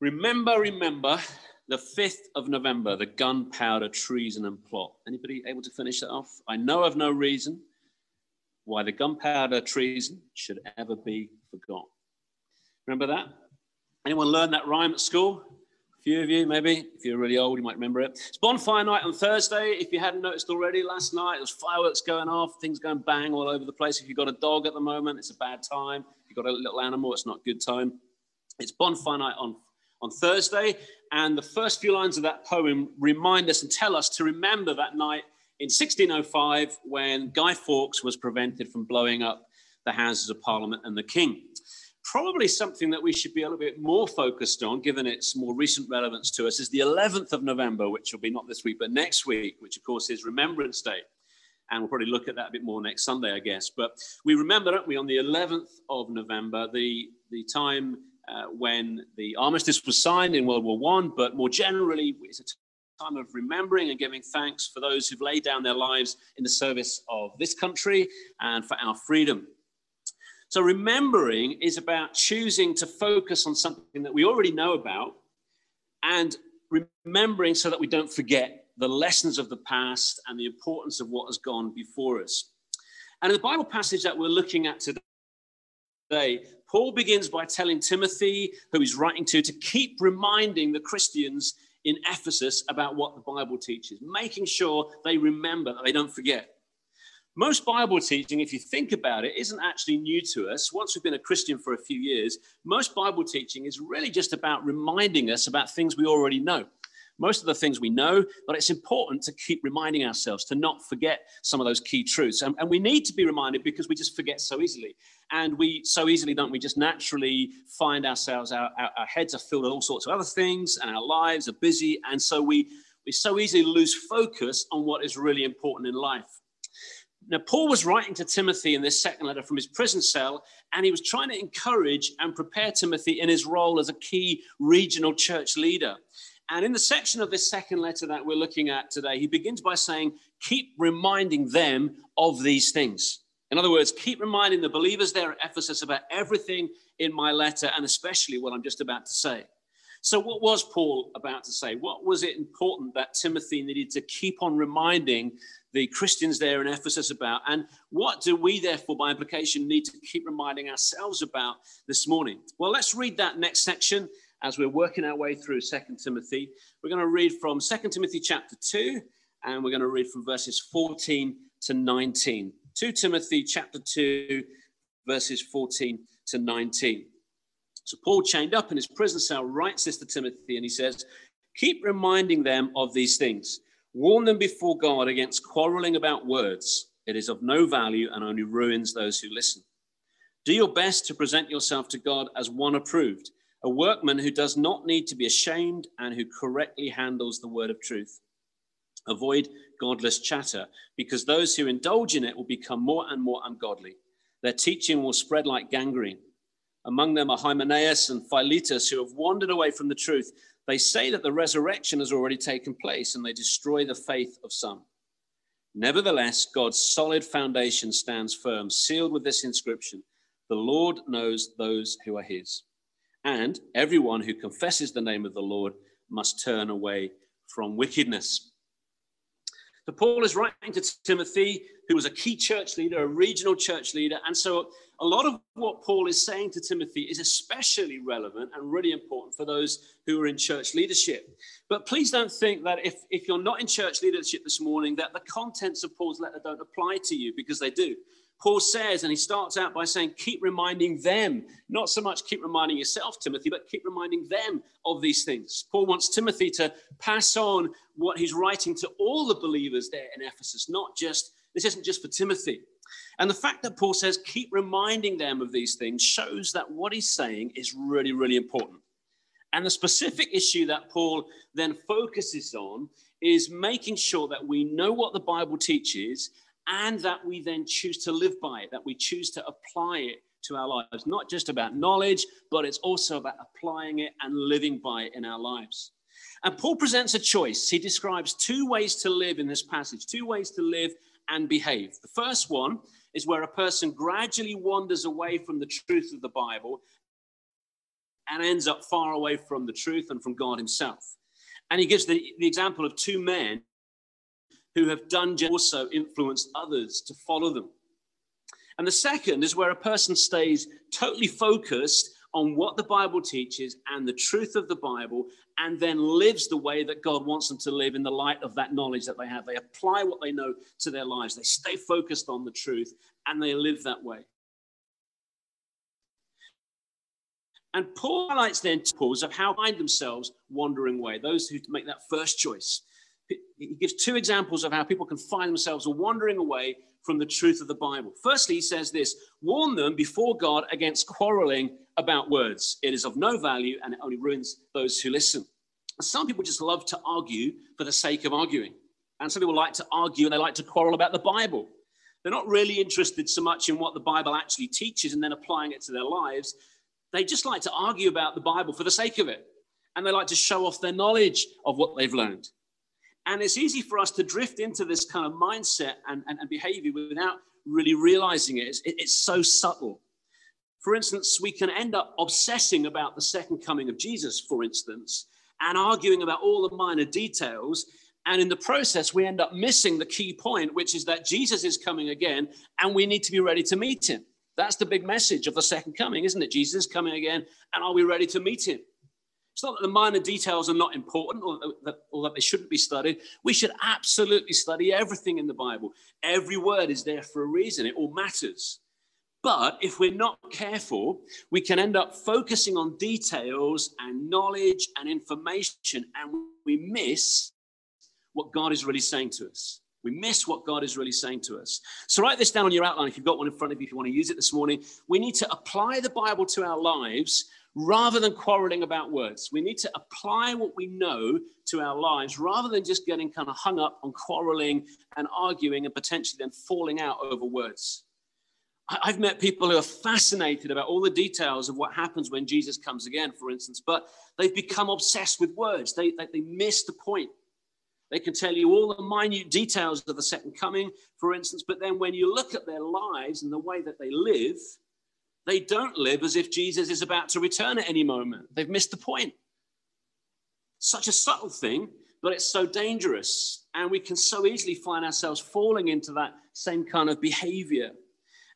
Remember, remember the 5th of November, the gunpowder treason and plot. Anybody able to finish that off? I know of no reason why the gunpowder treason should ever be forgotten. Remember that? Anyone learn that rhyme at school? A few of you, maybe. If you're really old, you might remember it. It's bonfire night on Thursday. If you hadn't noticed already, last night there was fireworks going off, things going bang all over the place. If you've got a dog at the moment, it's a bad time. If you've got a little animal, it's not a good time. It's bonfire night on on Thursday. And the first few lines of that poem remind us and tell us to remember that night in 1605 when Guy Fawkes was prevented from blowing up the Houses of Parliament and the King. Probably something that we should be a little bit more focused on, given its more recent relevance to us, is the 11th of November, which will be not this week, but next week, which of course is Remembrance Day. And we'll probably look at that a bit more next Sunday, I guess. But we remember, don't we, on the 11th of November, the, the time uh, when the armistice was signed in World War One, but more generally, it's a time of remembering and giving thanks for those who've laid down their lives in the service of this country and for our freedom. So, remembering is about choosing to focus on something that we already know about and remembering so that we don't forget the lessons of the past and the importance of what has gone before us. And in the Bible passage that we're looking at today, Paul begins by telling Timothy, who he's writing to, to keep reminding the Christians in Ephesus about what the Bible teaches, making sure they remember that they don't forget. Most Bible teaching, if you think about it, isn't actually new to us. Once we've been a Christian for a few years, most Bible teaching is really just about reminding us about things we already know most of the things we know, but it's important to keep reminding ourselves to not forget some of those key truths. And, and we need to be reminded because we just forget so easily. And we so easily, don't we, just naturally find ourselves, our, our, our heads are filled with all sorts of other things, and our lives are busy. And so we, we so easily lose focus on what is really important in life. Now, Paul was writing to Timothy in this second letter from his prison cell, and he was trying to encourage and prepare Timothy in his role as a key regional church leader. And in the section of this second letter that we're looking at today, he begins by saying, Keep reminding them of these things. In other words, keep reminding the believers there at Ephesus about everything in my letter and especially what I'm just about to say. So, what was Paul about to say? What was it important that Timothy needed to keep on reminding the Christians there in Ephesus about? And what do we, therefore, by implication, need to keep reminding ourselves about this morning? Well, let's read that next section as we're working our way through Second Timothy. We're going to read from Second Timothy chapter 2, and we're going to read from verses 14 to 19. 2 Timothy chapter 2, verses 14 to 19. So Paul, chained up in his prison cell, writes this to Timothy, and he says, Keep reminding them of these things. Warn them before God against quarreling about words. It is of no value and only ruins those who listen. Do your best to present yourself to God as one approved a workman who does not need to be ashamed and who correctly handles the word of truth. Avoid godless chatter, because those who indulge in it will become more and more ungodly. Their teaching will spread like gangrene. Among them are Hymenaeus and Philetus, who have wandered away from the truth. They say that the resurrection has already taken place, and they destroy the faith of some. Nevertheless, God's solid foundation stands firm, sealed with this inscription The Lord knows those who are his and everyone who confesses the name of the Lord must turn away from wickedness. So, Paul is writing to Timothy, who was a key church leader, a regional church leader. And so, a lot of what Paul is saying to Timothy is especially relevant and really important for those who are in church leadership. But please don't think that if, if you're not in church leadership this morning, that the contents of Paul's letter don't apply to you, because they do. Paul says, and he starts out by saying, keep reminding them, not so much keep reminding yourself, Timothy, but keep reminding them of these things. Paul wants Timothy to pass on what he's writing to all the believers there in Ephesus, not just, this isn't just for Timothy. And the fact that Paul says, keep reminding them of these things shows that what he's saying is really, really important. And the specific issue that Paul then focuses on is making sure that we know what the Bible teaches and that we then choose to live by it, that we choose to apply it to our lives. Not just about knowledge, but it's also about applying it and living by it in our lives. And Paul presents a choice. He describes two ways to live in this passage, two ways to live and behave. The first one is where a person gradually wanders away from the truth of the Bible and ends up far away from the truth and from God Himself. And he gives the, the example of two men who have done also influenced others to follow them. And the second is where a person stays totally focused on what the Bible teaches and the truth of the Bible, and then lives the way that God wants them to live in the light of that knowledge that they have. They apply what they know to their lives, they stay focused on the truth, and they live that way. And Paul highlights then pools of how find themselves wandering away, those who make that first choice. He gives two examples of how people can find themselves wandering away from the truth of the Bible. Firstly, he says this warn them before God against quarreling about words. It is of no value and it only ruins those who listen. Some people just love to argue for the sake of arguing. And some people like to argue and they like to quarrel about the Bible. They're not really interested so much in what the Bible actually teaches and then applying it to their lives. They just like to argue about the Bible for the sake of it. And they like to show off their knowledge of what they've learned. And it's easy for us to drift into this kind of mindset and, and, and behavior without really realizing it. It's, it. it's so subtle. For instance, we can end up obsessing about the second coming of Jesus, for instance, and arguing about all the minor details. And in the process, we end up missing the key point, which is that Jesus is coming again and we need to be ready to meet him. That's the big message of the second coming, isn't it? Jesus is coming again, and are we ready to meet him? It's not that the minor details are not important or that, or that they shouldn't be studied. We should absolutely study everything in the Bible. Every word is there for a reason, it all matters. But if we're not careful, we can end up focusing on details and knowledge and information, and we miss what God is really saying to us. We miss what God is really saying to us. So, write this down on your outline if you've got one in front of you, if you want to use it this morning. We need to apply the Bible to our lives rather than quarreling about words. We need to apply what we know to our lives rather than just getting kind of hung up on quarreling and arguing and potentially then falling out over words. I've met people who are fascinated about all the details of what happens when Jesus comes again, for instance, but they've become obsessed with words. They, they, they miss the point. They can tell you all the minute details of the second coming, for instance, but then when you look at their lives and the way that they live, they don't live as if Jesus is about to return at any moment. They've missed the point. Such a subtle thing, but it's so dangerous. And we can so easily find ourselves falling into that same kind of behavior.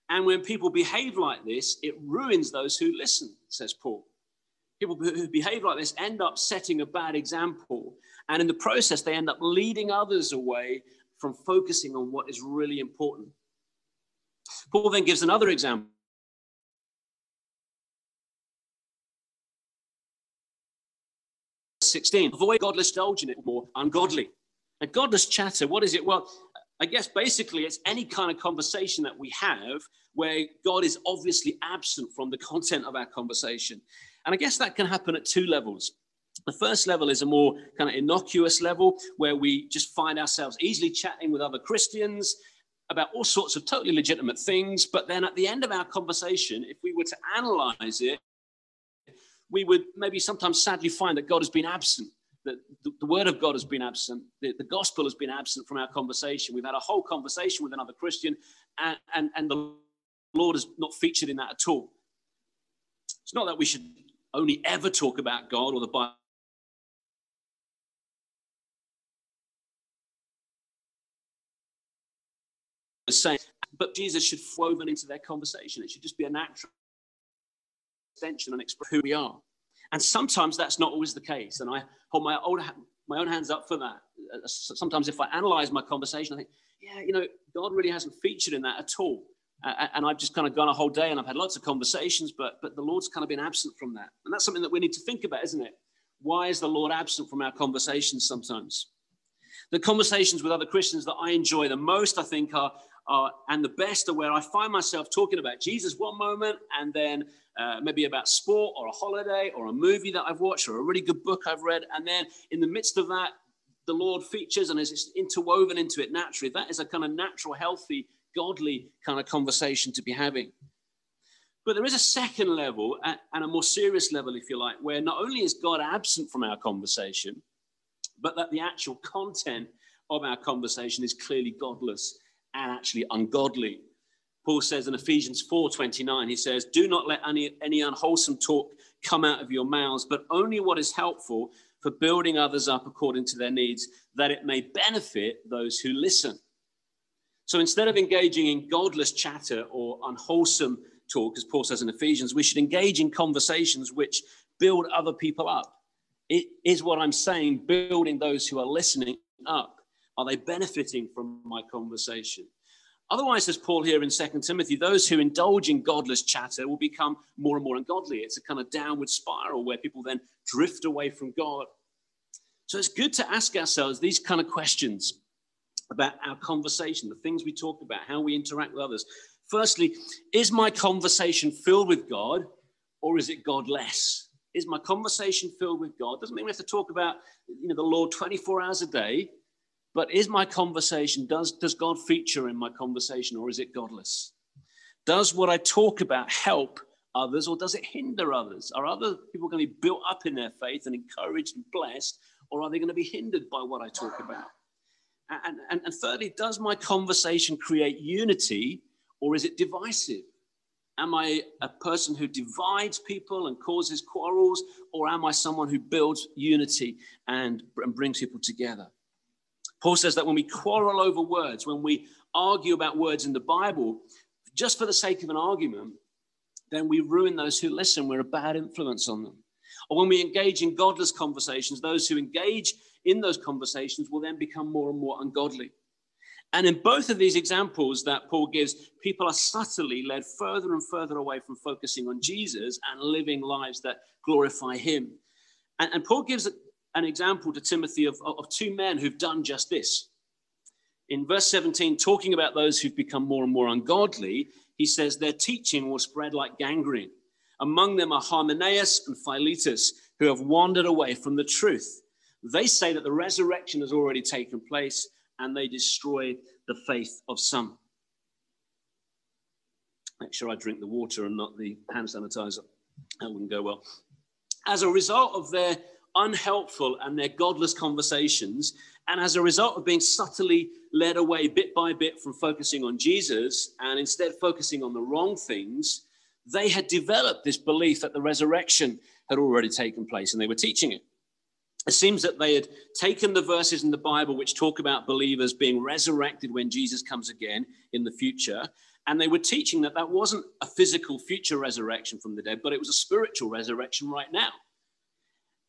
And when people behave like this, it ruins those who listen, says Paul. People who behave like this end up setting a bad example. And in the process, they end up leading others away from focusing on what is really important. Paul then gives another example. 16. Avoid godless indulging it more ungodly. A godless chatter, what is it? Well, I guess basically it's any kind of conversation that we have where God is obviously absent from the content of our conversation. And I guess that can happen at two levels. The first level is a more kind of innocuous level where we just find ourselves easily chatting with other Christians about all sorts of totally legitimate things. But then at the end of our conversation, if we were to analyze it, we would maybe sometimes sadly find that God has been absent, that the, the word of God has been absent, the, the, gospel has been absent from our conversation. We've had a whole conversation with another Christian, and, and, and the Lord has not featured in that at all. It's not that we should only ever talk about God or the Bible. Saying, but Jesus should woven into their conversation. It should just be a natural extension and express who we are. And sometimes that's not always the case. And I hold my own, my own hands up for that. Uh, sometimes if I analyze my conversation, I think, yeah, you know, God really hasn't featured in that at all. Uh, and I've just kind of gone a whole day and I've had lots of conversations, but, but the Lord's kind of been absent from that. And that's something that we need to think about, isn't it? Why is the Lord absent from our conversations sometimes? The conversations with other Christians that I enjoy the most, I think, are, are and the best are where I find myself talking about Jesus one moment and then uh, maybe about sport or a holiday or a movie that I've watched or a really good book I've read. And then in the midst of that, the Lord features and is interwoven into it naturally. That is a kind of natural, healthy, godly kind of conversation to be having. But there is a second level and a more serious level, if you like, where not only is God absent from our conversation, but that the actual content of our conversation is clearly godless and actually ungodly. Paul says in Ephesians 4:29, he says, "Do not let any, any unwholesome talk come out of your mouths, but only what is helpful for building others up according to their needs, that it may benefit those who listen." So instead of engaging in godless chatter or unwholesome talk, as Paul says in Ephesians, we should engage in conversations which build other people up. It is what I'm saying, building those who are listening up. Are they benefiting from my conversation? Otherwise, as Paul here in 2 Timothy, those who indulge in godless chatter will become more and more ungodly. It's a kind of downward spiral where people then drift away from God. So it's good to ask ourselves these kind of questions about our conversation, the things we talk about, how we interact with others. Firstly, is my conversation filled with God or is it godless? Is my conversation filled with God? Doesn't mean we have to talk about you know, the Lord 24 hours a day, but is my conversation, does, does God feature in my conversation or is it godless? Does what I talk about help others or does it hinder others? Are other people going to be built up in their faith and encouraged and blessed, or are they going to be hindered by what I talk about? And, and, and thirdly, does my conversation create unity or is it divisive? Am I a person who divides people and causes quarrels, or am I someone who builds unity and, and brings people together? Paul says that when we quarrel over words, when we argue about words in the Bible, just for the sake of an argument, then we ruin those who listen. We're a bad influence on them. Or when we engage in godless conversations, those who engage in those conversations will then become more and more ungodly. And in both of these examples that Paul gives, people are subtly led further and further away from focusing on Jesus and living lives that glorify him. And, and Paul gives an example to Timothy of, of two men who've done just this. In verse 17, talking about those who've become more and more ungodly, he says their teaching will spread like gangrene. Among them are Hymenaeus and Philetus, who have wandered away from the truth. They say that the resurrection has already taken place and they destroy the faith of some. Make sure I drink the water and not the hand sanitizer. That wouldn't go well. As a result of their unhelpful and their godless conversations, and as a result of being subtly led away bit by bit from focusing on Jesus and instead focusing on the wrong things, they had developed this belief that the resurrection had already taken place and they were teaching it. It seems that they had taken the verses in the Bible which talk about believers being resurrected when Jesus comes again in the future, and they were teaching that that wasn't a physical future resurrection from the dead, but it was a spiritual resurrection right now.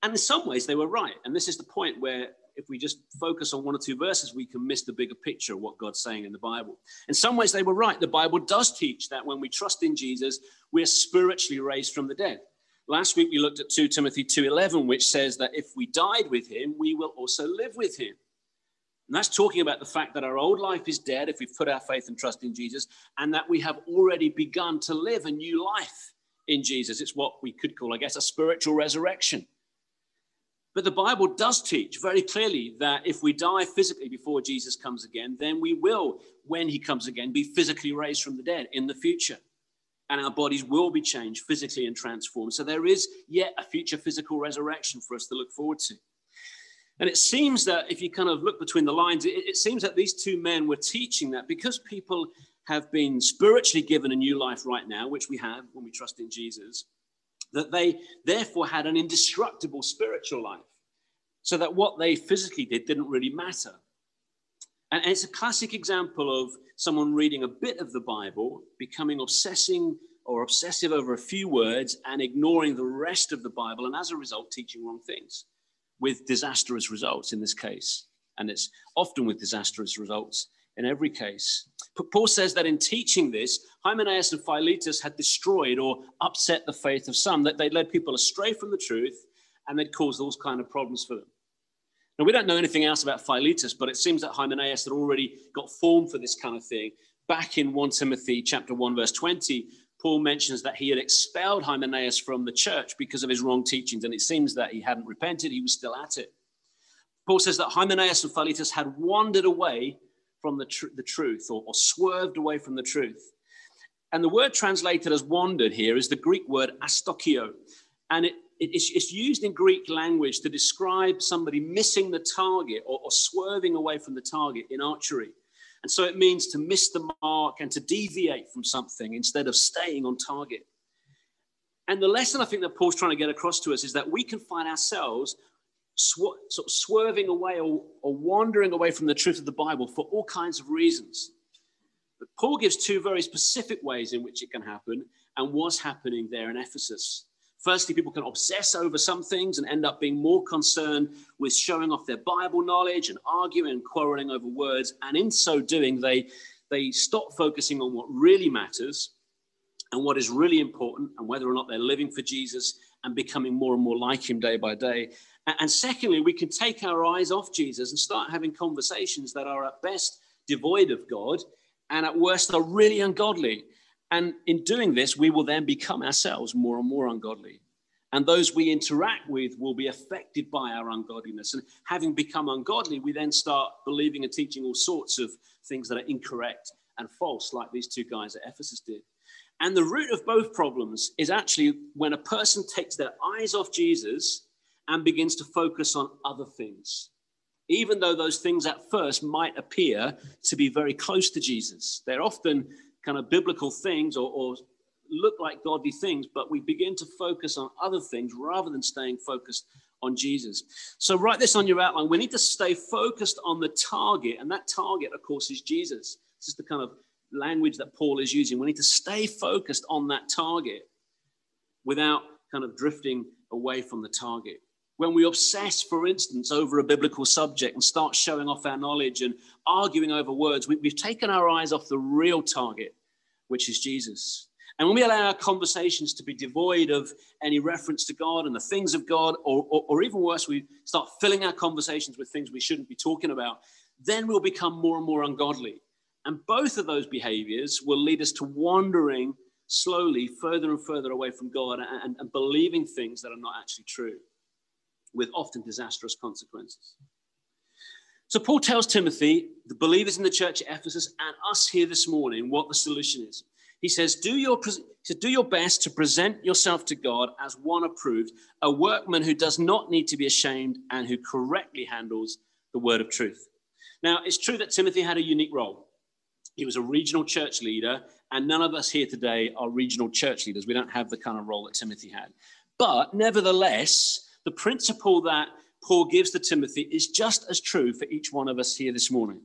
And in some ways, they were right. And this is the point where if we just focus on one or two verses, we can miss the bigger picture of what God's saying in the Bible. In some ways, they were right. The Bible does teach that when we trust in Jesus, we're spiritually raised from the dead. Last week we looked at 2 Timothy 2:11 which says that if we died with him we will also live with him. And that's talking about the fact that our old life is dead if we've put our faith and trust in Jesus and that we have already begun to live a new life in Jesus. It's what we could call I guess a spiritual resurrection. But the Bible does teach very clearly that if we die physically before Jesus comes again, then we will, when he comes again, be physically raised from the dead in the future and our bodies will be changed physically and transformed. So there is yet a future physical resurrection for us to look forward to. And it seems that if you kind of look between the lines, it, it, seems that these two men were teaching that because people have been spiritually given a new life right now, which we have when we trust in Jesus, that they therefore had an indestructible spiritual life. So that what they physically did didn't really matter. And it's a classic example of someone reading a bit of the Bible, becoming obsessing or obsessive over a few words and ignoring the rest of the Bible, and as a result, teaching wrong things with disastrous results in this case. And it's often with disastrous results in every case. Paul says that in teaching this, Hymenaeus and Philetus had destroyed or upset the faith of some, that they led people astray from the truth and they'd caused those kind of problems for them. Now, we don't know anything else about Philetus, but it seems that Hymenaeus had already got form for this kind of thing. Back in 1 Timothy chapter 1, verse 20, Paul mentions that he had expelled Hymenaeus from the church because of his wrong teachings, and it seems that he hadn't repented, he was still at it. Paul says that Hymenaeus and Philetus had wandered away from the, tr- the truth or, or swerved away from the truth. And the word translated as wandered here is the Greek word astokio, and it it's, it's, used in Greek language to describe somebody missing the target or, or, swerving away from the target in archery. And so it means to miss the mark and to deviate from something instead of staying on target. And the lesson I think that Paul's trying to get across to us is that we can find ourselves sw- sort of swerving away or, or wandering away from the truth of the Bible for all kinds of reasons. But Paul gives two very specific ways in which it can happen and was happening there in Ephesus. Firstly, people can obsess over some things and end up being more concerned with showing off their Bible knowledge and arguing and quarreling over words. And in so doing, they, they stop focusing on what really matters and what is really important and whether or not they're living for Jesus and becoming more and more like him day by day. And secondly, we can take our eyes off Jesus and start having conversations that are at best devoid of God and at worst are really ungodly. And in doing this, we will then become ourselves more and more ungodly. And those we interact with will be affected by our ungodliness. And having become ungodly, we then start believing and teaching all sorts of things that are incorrect and false, like these two guys at Ephesus did. And the root of both problems is actually when a person takes their eyes off Jesus and begins to focus on other things, even though those things at first might appear to be very close to Jesus. They're often kind of biblical things or, or look like godly things, but we begin to focus on other things rather than staying focused on Jesus. So write this on your outline. We need to stay focused on the target, and that target, of course, is Jesus. This is the kind of language that Paul is using. We need to stay focused on that target without kind of drifting away from the target. When we obsess, for instance, over a biblical subject and start showing off our knowledge and arguing over words, we, have taken our eyes off the real target, which is Jesus. And when we allow our conversations to be devoid of any reference to God and the things of God, or, or, or, even worse, we start filling our conversations with things we shouldn't be talking about, then we'll become more and more ungodly. And both of those behaviors will lead us to wandering slowly further and further away from God and, and believing things that are not actually true with often disastrous consequences. So Paul tells Timothy, the believers in the church at Ephesus, and us here this morning, what the solution is. He says, do your, says, do your best to present yourself to God as one approved, a workman who does not need to be ashamed and who correctly handles the word of truth. Now, it's true that Timothy had a unique role. He was a regional church leader, and none of us here today are regional church leaders. We don't have the kind of role that Timothy had. But nevertheless, the principle that Paul gives to Timothy is just as true for each one of us here this morning.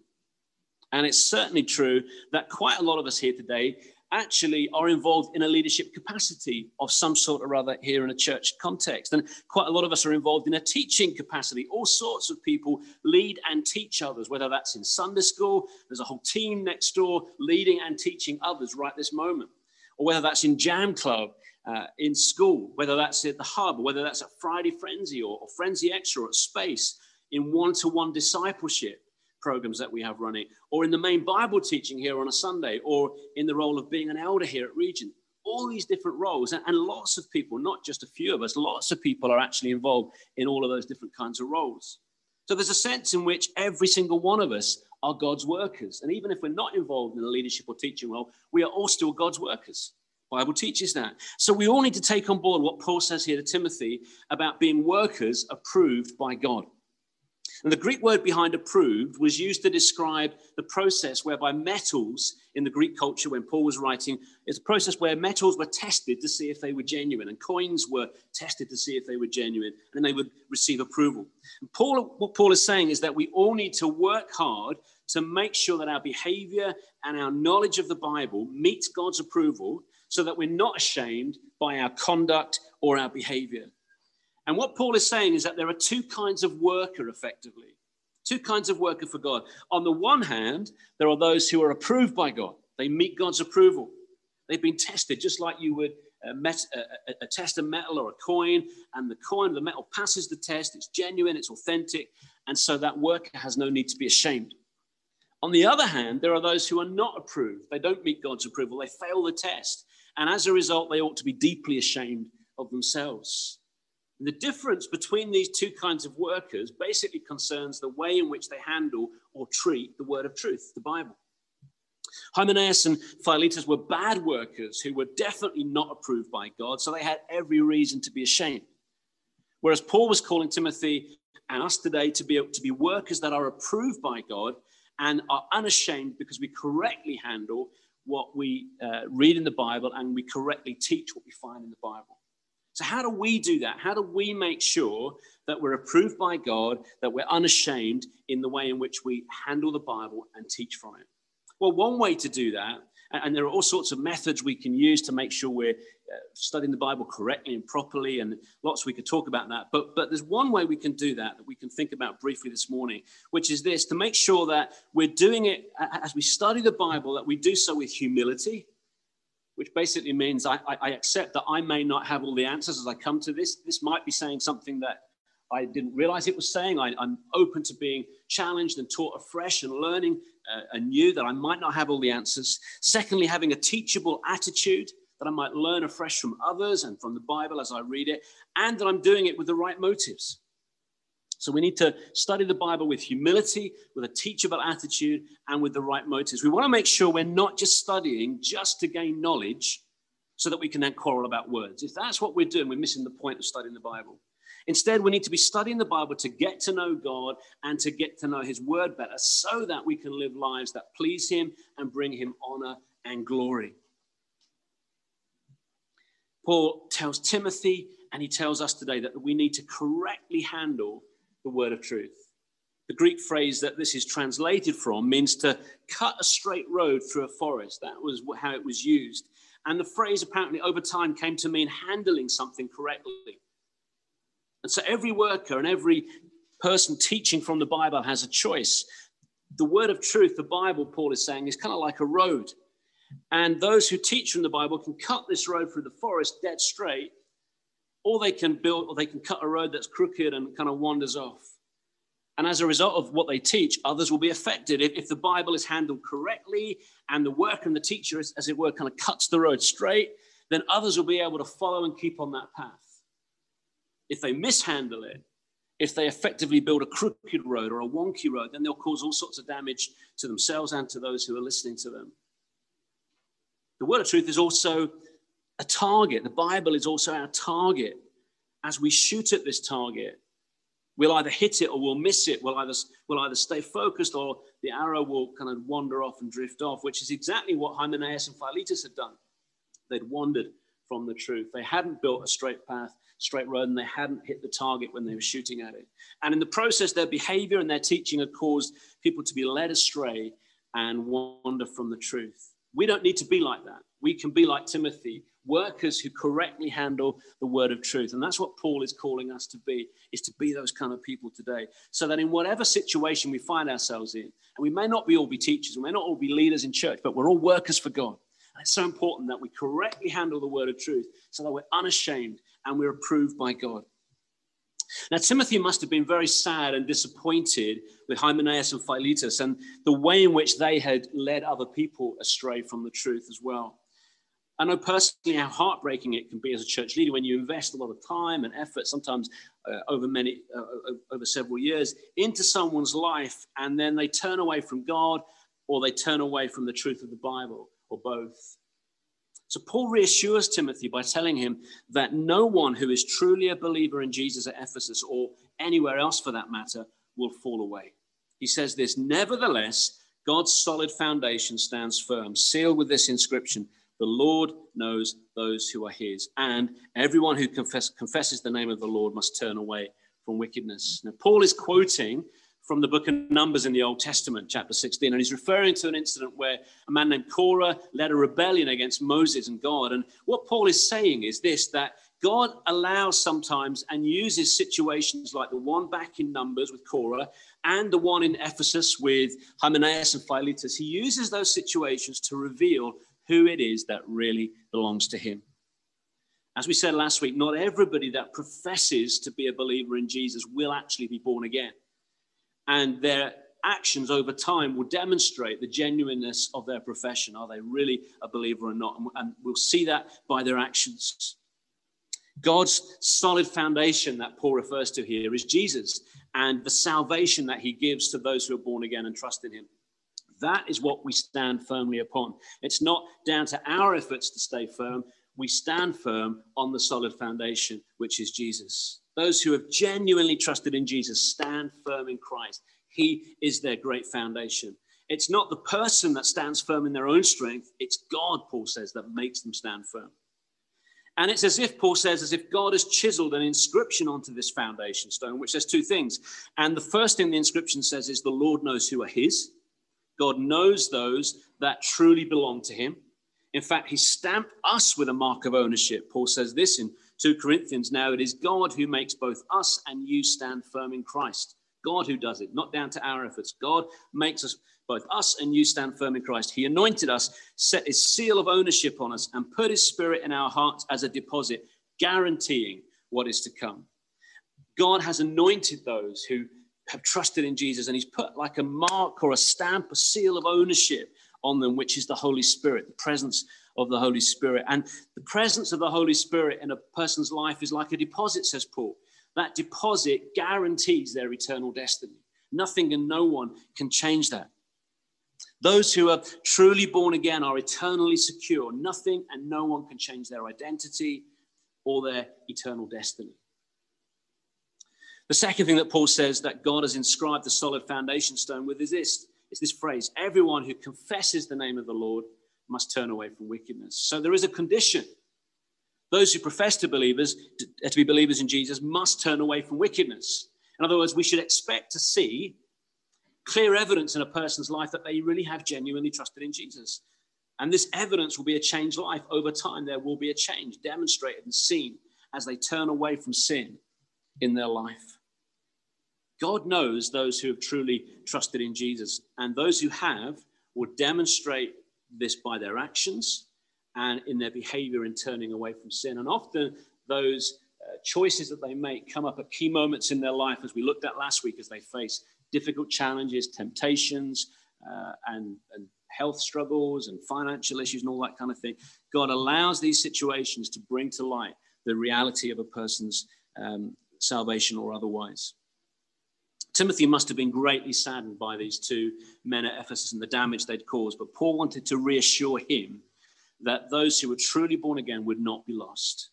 And it's certainly true that quite a lot of us here today actually are involved in a leadership capacity of some sort or other here in a church context. And quite a lot of us are involved in a teaching capacity. All sorts of people lead and teach others, whether that's in Sunday school, there's a whole team next door leading and teaching others right this moment, or whether that's in Jam Club uh, in school, whether that's at the hub, whether that's at Friday Frenzy or, or Frenzy Extra or at Space, in one to one discipleship programs that we have running, or in the main Bible teaching here on a Sunday, or in the role of being an elder here at Regent. All these different roles, and, and lots of people, not just a few of us, lots of people are actually involved in all of those different kinds of roles. So there's a sense in which every single one of us are God's workers. And even if we're not involved in a leadership or teaching role, we are all still God's workers. Bible teaches that. So we all need to take on board what Paul says here to Timothy about being workers approved by God. And the Greek word behind approved was used to describe the process whereby metals in the Greek culture, when Paul was writing, it's a process where metals were tested to see if they were genuine, and coins were tested to see if they were genuine, and they would receive approval. And Paul, what Paul is saying is that we all need to work hard to make sure that our behavior and our knowledge of the Bible meets God's approval so that we're not ashamed by our conduct or our behavior. And what Paul is saying is that there are two kinds of worker, effectively, two kinds of worker for God. On the one hand, there are those who are approved by God, they meet God's approval. They've been tested just like you would uh, met, uh, uh, uh, test a metal or a coin, and the coin, the metal passes the test, it's genuine, it's authentic, and so that worker has no need to be ashamed. On the other hand, there are those who are not approved. They don't meet God's approval, they fail the test. And as a result, they ought to be deeply ashamed of themselves. And the difference between these two kinds of workers basically concerns the way in which they handle or treat the word of truth, the Bible. Hymenaeus and Philetus were bad workers who were definitely not approved by God, so they had every reason to be ashamed. Whereas Paul was calling Timothy and us today to be, to be workers that are approved by God and are unashamed because we correctly handle what we uh, read in the Bible and we correctly teach what we find in the Bible. So, how do we do that? How do we make sure that we're approved by God, that we're unashamed in the way in which we handle the Bible and teach from it? Well, one way to do that, and there are all sorts of methods we can use to make sure we're uh, studying the Bible correctly and properly, and lots we could talk about that. But, but there's one way we can do that that we can think about briefly this morning, which is this to make sure that we're doing it as we study the Bible, that we do so with humility which basically means I, I, accept that I may not have all the answers as I come to this. This might be saying something that I didn't realize it was saying. I, am open to being challenged and taught afresh and learning uh, anew that I might not have all the answers. Secondly, having a teachable attitude that I might learn afresh from others and from the Bible as I read it, and that I'm doing it with the right motives. So we need to study the Bible with humility, with a teachable attitude, and with the right motives. We want to make sure we're not just studying just to gain knowledge so that we can then quarrel about words. If that's what we're doing, we're missing the point of studying the Bible. Instead, we need to be studying the Bible to get to know God and to get to know His Word better so that we can live lives that please Him and bring Him honor and glory. Paul tells Timothy and he tells us today that we need to correctly handle the word of truth. The Greek phrase that this is translated from means to cut a straight road through a forest. That was how it was used. And the phrase apparently over time came to mean handling something correctly. And so every worker and every person teaching from the Bible has a choice. The word of truth, the Bible, Paul is saying, is kind of like a road. And those who teach from the Bible can cut this road through the forest dead straight or they can build or they can cut a road that's crooked and kind of wanders off. And as a result of what they teach, others will be affected. If, if the Bible is handled correctly and the worker and the teacher, is, as it were, kind of cuts the road straight, then others will be able to follow and keep on that path. If they mishandle it, if they effectively build a crooked road or a wonky road, then they'll cause all sorts of damage to themselves and to those who are listening to them. The word of truth is also a target. The Bible is also our target. As we shoot at this target, we'll either hit it or we'll miss it. We'll either, we'll either stay focused or the arrow will kind of wander off and drift off, which is exactly what Hymenaeus and Philetus had done. They'd wandered from the truth. They hadn't built a straight path, straight road, and they hadn't hit the target when they were shooting at it. And in the process, their behavior and their teaching had caused people to be led astray and wander from the truth. We don't need to be like that. We can be like Timothy workers who correctly handle the word of truth. And that's what Paul is calling us to be, is to be those kind of people today. So that in whatever situation we find ourselves in, and we may not be all be teachers, we may not all be leaders in church, but we're all workers for God. And it's so important that we correctly handle the word of truth so that we're unashamed and we're approved by God. Now, Timothy must have been very sad and disappointed with Hymenaeus and Philetus and the way in which they had led other people astray from the truth as well. I know personally how heartbreaking it can be as a church leader when you invest a lot of time and effort, sometimes uh, over many, uh, uh, over several years, into someone's life, and then they turn away from God or they turn away from the truth of the Bible, or both. So Paul reassures Timothy by telling him that no one who is truly a believer in Jesus at Ephesus or anywhere else for that matter will fall away. He says this, nevertheless, God's solid foundation stands firm, sealed with this inscription the Lord knows those who are his. And everyone who confess, confesses the name of the Lord must turn away from wickedness. Now, Paul is quoting from the book of Numbers in the Old Testament, chapter 16, and he's referring to an incident where a man named Korah led a rebellion against Moses and God. And what Paul is saying is this that God allows sometimes and uses situations like the one back in Numbers with Korah and the one in Ephesus with Hymenaeus and Philetus. He uses those situations to reveal who it is that really belongs to Him. As we said last week, not everybody that professes to be a believer in Jesus will actually be born again. And their actions over time will demonstrate the genuineness of their profession. Are they really a believer or not? And we'll see that by their actions. God's solid foundation that Paul refers to here is Jesus and the salvation that he gives to those who are born again and trust in him. That is what we stand firmly upon. It's not down to our efforts to stay firm. We stand firm on the solid foundation, which is Jesus. Those who have genuinely trusted in Jesus stand firm in Christ. He is their great foundation. It's not the person that stands firm in their own strength, it's God, Paul says, that makes them stand firm. And it's as if, Paul says, as if God has chiseled an inscription onto this foundation stone, which says two things. And the first thing the inscription says is, The Lord knows who are his. God knows those that truly belong to him. In fact, he stamped us with a mark of ownership. Paul says this in 2 Corinthians now it is God who makes both us and you stand firm in Christ. God who does it, not down to our efforts. God makes us both us and you stand firm in Christ. He anointed us, set his seal of ownership on us, and put his spirit in our hearts as a deposit, guaranteeing what is to come. God has anointed those who have trusted in Jesus, and he's put like a mark or a stamp, a seal of ownership on them, which is the Holy Spirit, the presence of the Holy Spirit. And the presence of the Holy Spirit in a person's life is like a deposit, says Paul. That deposit guarantees their eternal destiny. Nothing and no one can change that. Those who are truly born again are eternally secure. Nothing and no one can change their identity or their eternal destiny. The second thing that Paul says that God has inscribed the solid foundation stone with is this is this phrase everyone who confesses the name of the Lord must turn away from wickedness. So there is a condition. Those who profess to believers to be believers in Jesus must turn away from wickedness. In other words, we should expect to see clear evidence in a person's life that they really have genuinely trusted in Jesus. And this evidence will be a changed life over time. There will be a change demonstrated and seen as they turn away from sin in their life. God knows those who have truly trusted in Jesus, and those who have will demonstrate this by their actions and in their behavior in turning away from sin. And often those uh, choices that they make come up at key moments in their life, as we looked at last week, as they face difficult challenges, temptations, uh, and, and health struggles and financial issues and all that kind of thing. God allows these situations to bring to light the reality of a person's um, salvation or otherwise. Timothy must have been greatly saddened by these two men at Ephesus and the damage they'd caused, but Paul wanted to reassure him that those who were truly born again would not be lost.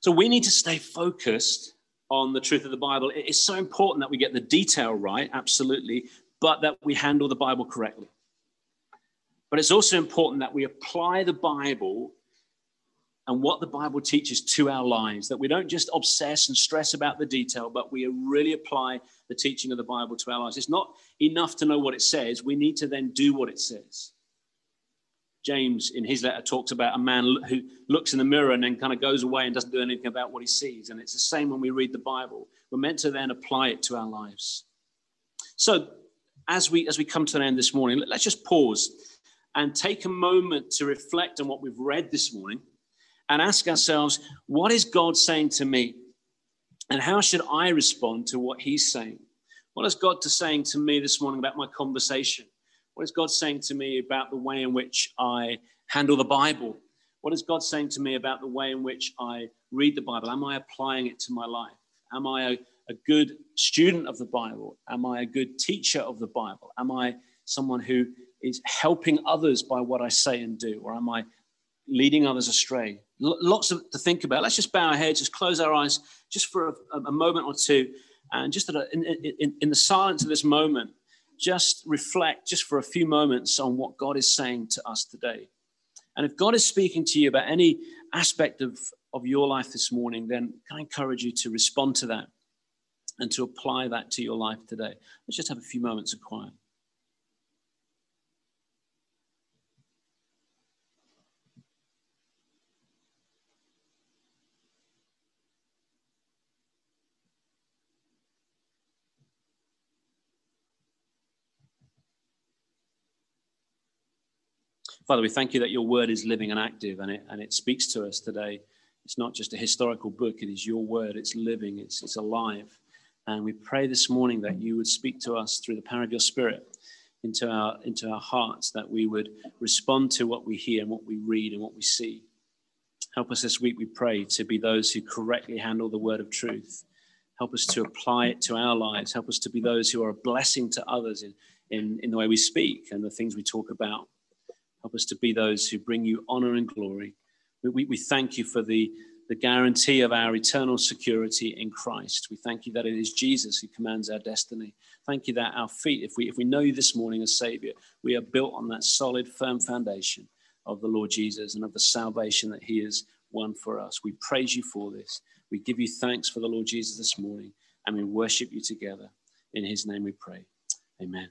So we need to stay focused on the truth of the Bible. It's so important that we get the detail right, absolutely, but that we handle the Bible correctly. But it's also important that we apply the Bible and what the Bible teaches to our lives, that we don't just obsess and stress about the detail, but we really apply the teaching of the Bible to our lives. It's not enough to know what it says, we need to then do what it says. James, in his letter, talks about a man who looks in the mirror and then kind of goes away and doesn't do anything about what he sees. And it's the same when we read the Bible. We're meant to then apply it to our lives. So, as we as we come to an end this morning, let's just pause and take a moment to reflect on what we've read this morning and ask ourselves, what is God saying to me? And how should I respond to what He's saying? What is God saying to me this morning about my conversation? What is God saying to me about the way in which I handle the Bible? What is God saying to me about the way in which I read the Bible? Am I applying it to my life? Am I a, a good student of the Bible? Am I a good teacher of the Bible? Am I someone who is helping others by what I say and do? Or am I leading others astray? L- lots of, to think about. Let's just bow our heads, just close our eyes just for a, a moment or two. And just in, in, in the silence of this moment, just reflect just for a few moments on what God is saying to us today. And if God is speaking to you about any aspect of, of your life this morning, then can I encourage you to respond to that and to apply that to your life today. Let's just have a few moments of quiet. Father, we thank you that your word is living and active and it, and it speaks to us today. It's not just a historical book, it is your word. It's living, it's, it's alive. And we pray this morning that you would speak to us through the power of your spirit into our, into our hearts, that we would respond to what we hear and what we read and what we see. Help us this week, we pray, to be those who correctly handle the word of truth. Help us to apply it to our lives. Help us to be those who are a blessing to others in, in, in the way we speak and the things we talk about. Help us to be those who bring you honor and glory. We, we, we thank you for the, the guarantee of our eternal security in Christ. We thank you that it is Jesus who commands our destiny. Thank you that our feet, if we, if we know you this morning as Savior, we are built on that solid, firm foundation of the Lord Jesus and of the salvation that He has won for us. We praise you for this. We give you thanks for the Lord Jesus this morning, and we worship you together. In His name we pray. Amen.